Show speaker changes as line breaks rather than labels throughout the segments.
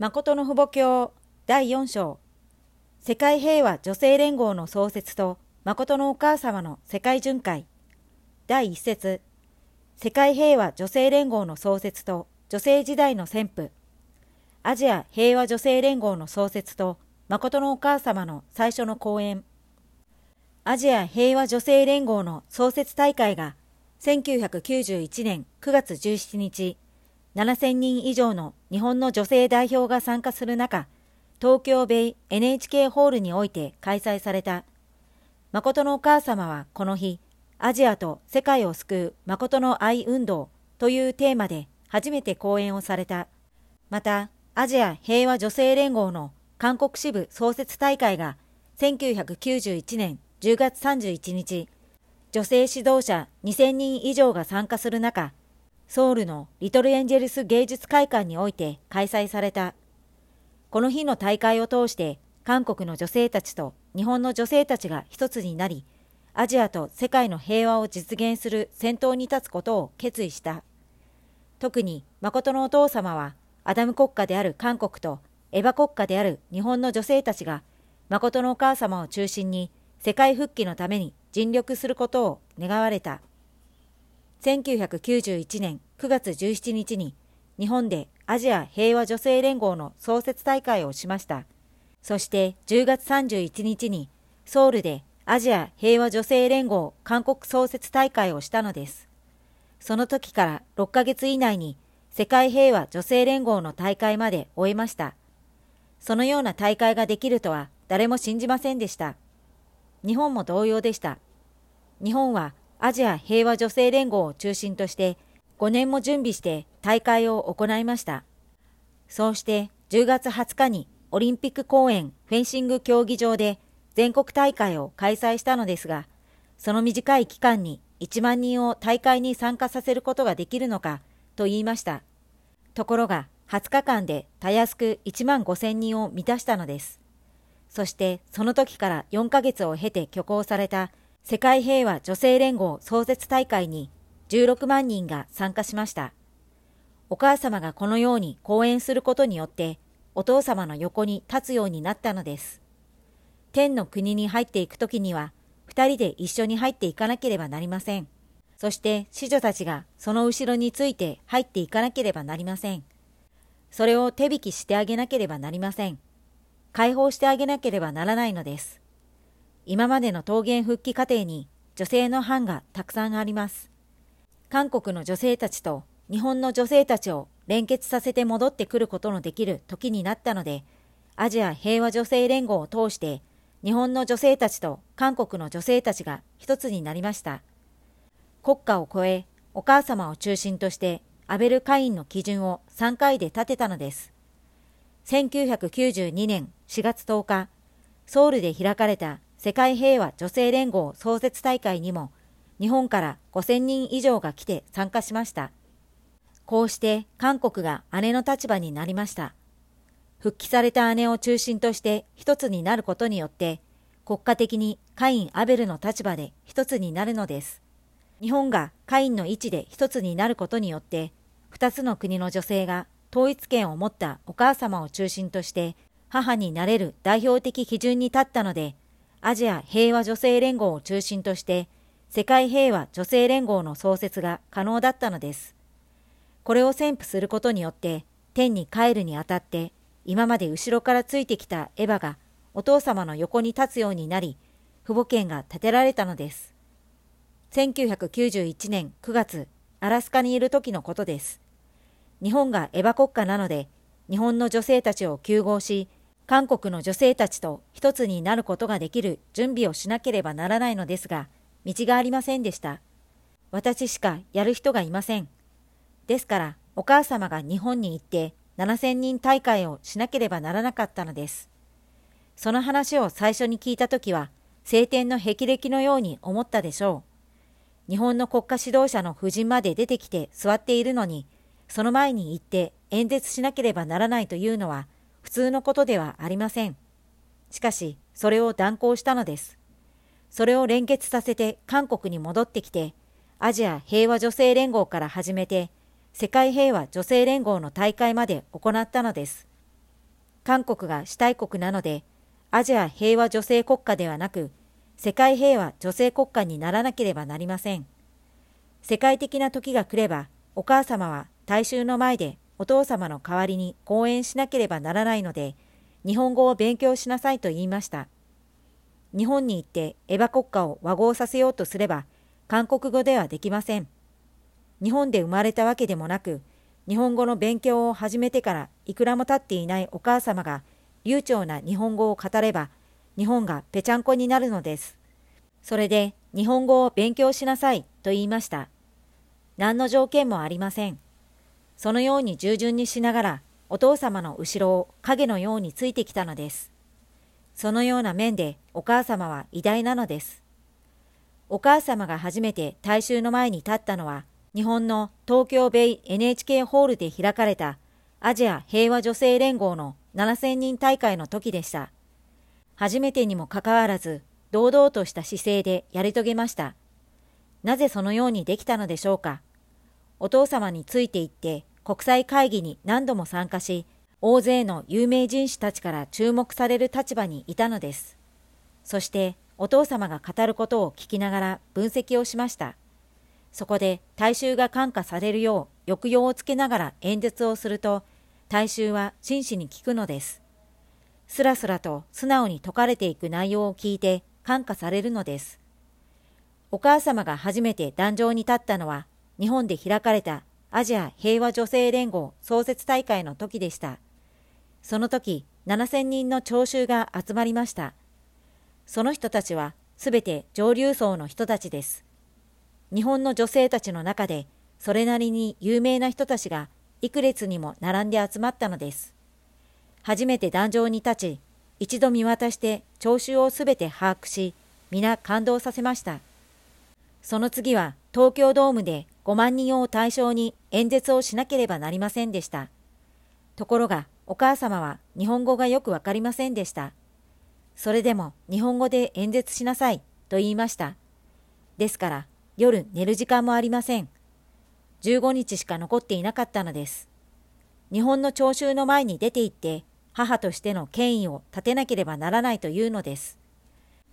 誠の父母教第4章。世界平和女性連合の創設と誠のお母様の世界巡回。第1節。世界平和女性連合の創設と女性時代の旋風。アジア平和女性連合の創設と誠のお母様の最初の講演。アジア平和女性連合の創設大会が1991年9月17日。7000人以上の日本の女性代表が参加する中東京ベイ NHK ホールにおいて開催された。誠のお母様はこの日アジアと世界を救う誠の愛運動というテーマで初めて講演をされた。またアジア平和女性連合の韓国支部創設大会が1991年10月31日女性指導者2000人以上が参加する中ソウルのリトルエンジェルス芸術会館において開催された。この日の大会を通して韓国の女性たちと日本の女性たちが一つになり、アジアと世界の平和を実現する先頭に立つことを決意した。特に誠のお父様はアダム国家である韓国とエヴァ国家である日本の女性たちが誠のお母様を中心に世界復帰のために尽力することを願われた。1991年9月17日に日本でアジア平和女性連合の創設大会をしました。そして10月31日にソウルでアジア平和女性連合韓国創設大会をしたのです。その時から6ヶ月以内に世界平和女性連合の大会まで終えました。そのような大会ができるとは誰も信じませんでした。日本も同様でした。日本はアジア平和女性連合を中心として5年も準備して大会を行いました。そうして10月20日にオリンピック公園フェンシング競技場で全国大会を開催したのですが、その短い期間に1万人を大会に参加させることができるのかと言いました。ところが20日間でたやすく1万5千人を満たしたのです。そしてその時から4ヶ月を経て挙行された世界平和女性連合創設大会に16万人が参加しました。お母様がこのように講演することによって、お父様の横に立つようになったのです。天の国に入っていくときには、二人で一緒に入っていかなければなりません。そして子女たちがその後ろについて入っていかなければなりません。それを手引きしてあげなければなりません。解放してあげなければならないのです。今までの桃源復帰過程に女性の班がたくさんあります。韓国の女性たちと日本の女性たちを連結させて戻ってくることのできる時になったので、アジア平和女性連合を通して日本の女性たちと韓国の女性たちが一つになりました。国家を超え、お母様を中心としてアベル・カインの基準を3回で立てたのです。1992年4月10日、ソウルで開かれた世界平和女性連合創設大会にも日本から5000人以上が来て参加しました。こうして韓国が姉の立場になりました。復帰された姉を中心として一つになることによって国家的にカイン・アベルの立場で一つになるのです。日本がカインの位置で一つになることによって二つの国の女性が統一権を持ったお母様を中心として母になれる代表的基準に立ったのでアジア平和女性連合を中心として世界平和女性連合の創設が可能だったのです。これを宣布することによって天に帰るにあたって今まで後ろからついてきたエヴァがお父様の横に立つようになり父母権が建てられたのです。1991年9月アラスカにいる時のことです。日本がエヴァ国家なので日本の女性たちを救護し韓国の女性たちと一つになることができる準備をしなければならないのですが、道がありませんでした。私しかやる人がいません。ですから、お母様が日本に行って7000人大会をしなければならなかったのです。その話を最初に聞いたときは、晴天の霹靂のように思ったでしょう。日本の国家指導者の夫人まで出てきて座っているのに、その前に行って演説しなければならないというのは、普通のことではありません。しかし、それを断行したのです。それを連結させて韓国に戻ってきて、アジア平和女性連合から始めて、世界平和女性連合の大会まで行ったのです。韓国が主体国なので、アジア平和女性国家ではなく、世界平和女性国家にならなければなりません。世界的な時が来れば、お母様は大衆の前でお父様の代わりに講演しなければならないので、日本語を勉強しなさいと言いました。日本に行ってエヴァ国家を和合させようとすれば、韓国語ではできません。日本で生まれたわけでもなく、日本語の勉強を始めてからいくらも経っていないお母様が流暢な日本語を語れば、日本がぺちゃんこになるのです。それで日本語を勉強しなさいと言いました。何の条件もありません。そのように従順にしながら、お父様の後ろを影のようについてきたのです。そのような面でお母様は偉大なのです。お母様が初めて大衆の前に立ったのは、日本の東京ベイ NHK ホールで開かれたアジア平和女性連合の7000人大会の時でした。初めてにもかかわらず、堂々とした姿勢でやり遂げました。なぜそのようにできたのでしょうか。お父様について行って国際会議に何度も参加し、大勢の有名人士たちから注目される立場にいたのです。そしてお父様が語ることを聞きながら分析をしました。そこで大衆が感化されるよう抑揚をつけながら演説をすると、大衆は真摯に聞くのです。すらすらと素直に説かれていく内容を聞いて感化されるのです。お母様が初めて壇上に立ったのは日本で開かれたアジア平和女性連合創設大会の時でした。その時、7000人の聴衆が集まりました。その人たちはすべて上流層の人たちです。日本の女性たちの中で、それなりに有名な人たちが幾列にも並んで集まったのです。初めて壇上に立ち、一度見渡して聴衆をすべて把握し、皆感動させました。その次は東京ドームで5万人を対象に演説をしなければなりませんでした。ところが、お母様は日本語がよくわかりませんでした。それでも日本語で演説しなさいと言いました。ですから、夜寝る時間もありません。15日しか残っていなかったのです。日本の聴衆の前に出て行って、母としての権威を立てなければならないというのです。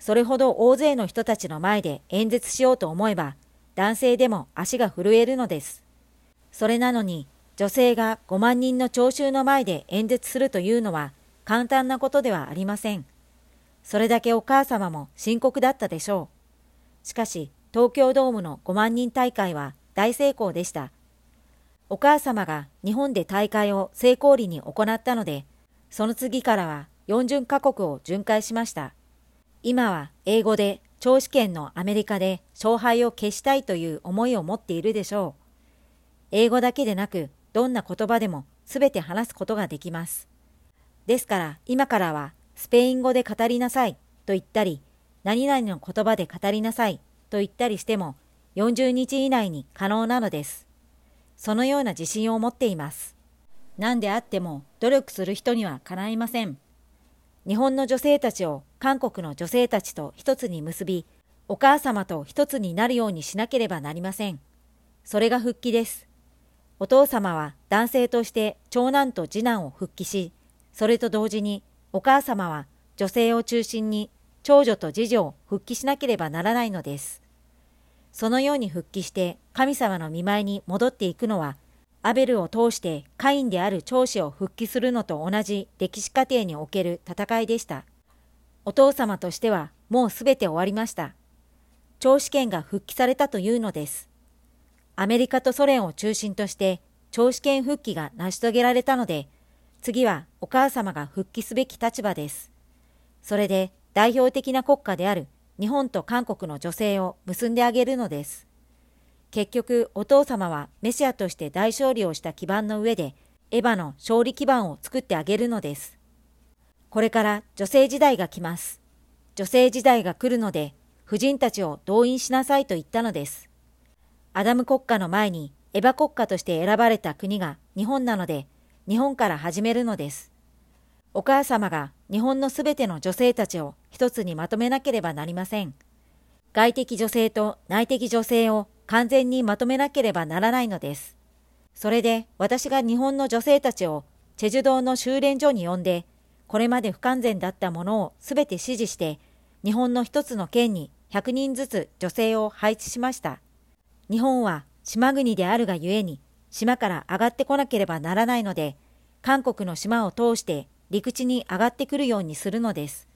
それほど大勢の人たちの前で演説しようと思えば、男性でも足が震えるのです。それなのに、女性が5万人の聴衆の前で演説するというのは簡単なことではありません。それだけお母様も深刻だったでしょう。しかし、東京ドームの5万人大会は大成功でした。お母様が日本で大会を成功裏に行ったので、その次からは40カ国を巡回しました。今は英語で超試験のアメリカで勝敗を消したいという思いを持っているでしょう。英語だけでなく、どんな言葉でも全て話すことができます。ですから今からはスペイン語で語りなさいと言ったり、何々の言葉で語りなさいと言ったりしても40日以内に可能なのです。そのような自信を持っています。何であっても努力する人にはかないません。日本の女性たちを韓国の女性たちと一つに結び、お母様と一つになるようにしなければなりません。それが復帰です。お父様は男性として長男と次男を復帰し、それと同時にお母様は女性を中心に長女と次女を復帰しなければならないのです。そのように復帰して神様の見舞いに戻っていくのはアベルを通してカインである長子を復帰するのと同じ歴史過程における戦いでした。お父様としてはもうすべて終わりました。長子権が復帰されたというのです。アメリカとソ連を中心として長子権復帰が成し遂げられたので、次はお母様が復帰すべき立場です。それで代表的な国家である日本と韓国の女性を結んであげるのです。結局お父様はメシアとして大勝利をした基盤の上でエヴァの勝利基盤を作ってあげるのです。これから女性時代が来ます。女性時代が来るので婦人たちを動員しなさいと言ったのです。アダム国家の前にエヴァ国家として選ばれた国が日本なので日本から始めるのです。お母様が日本のすべての女性たちを一つにまとめなければなりません。外的女性と内的女性を完全にまとめなければならないのです。それで私が日本の女性たちをチェジュ島の修練所に呼んで、これまで不完全だったものをすべて支持して、日本の一つの県に100人ずつ女性を配置しました。日本は島国であるがゆえに、島から上がってこなければならないので、韓国の島を通して陸地に上がってくるようにするのです。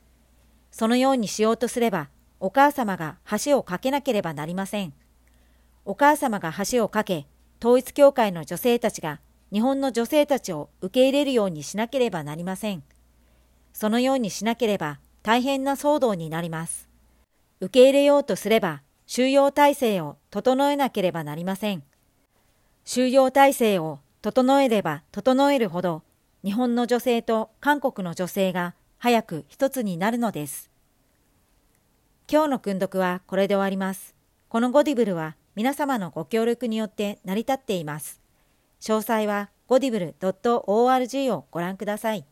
そのようにしようとすれば、お母様が橋を架けなければなりません。お母様が橋を架け、統一教会の女性たちが日本の女性たちを受け入れるようにしなければなりません。そのようにしなければ大変な騒動になります。受け入れようとすれば収容体制を整えなければなりません。収容体制を整えれば整えるほど日本の女性と韓国の女性が早く一つになるのです。今日の訓読はこれで終わります。このゴディブルは皆様のご協力によって成り立っています。詳細はゴディブル .org をご覧ください。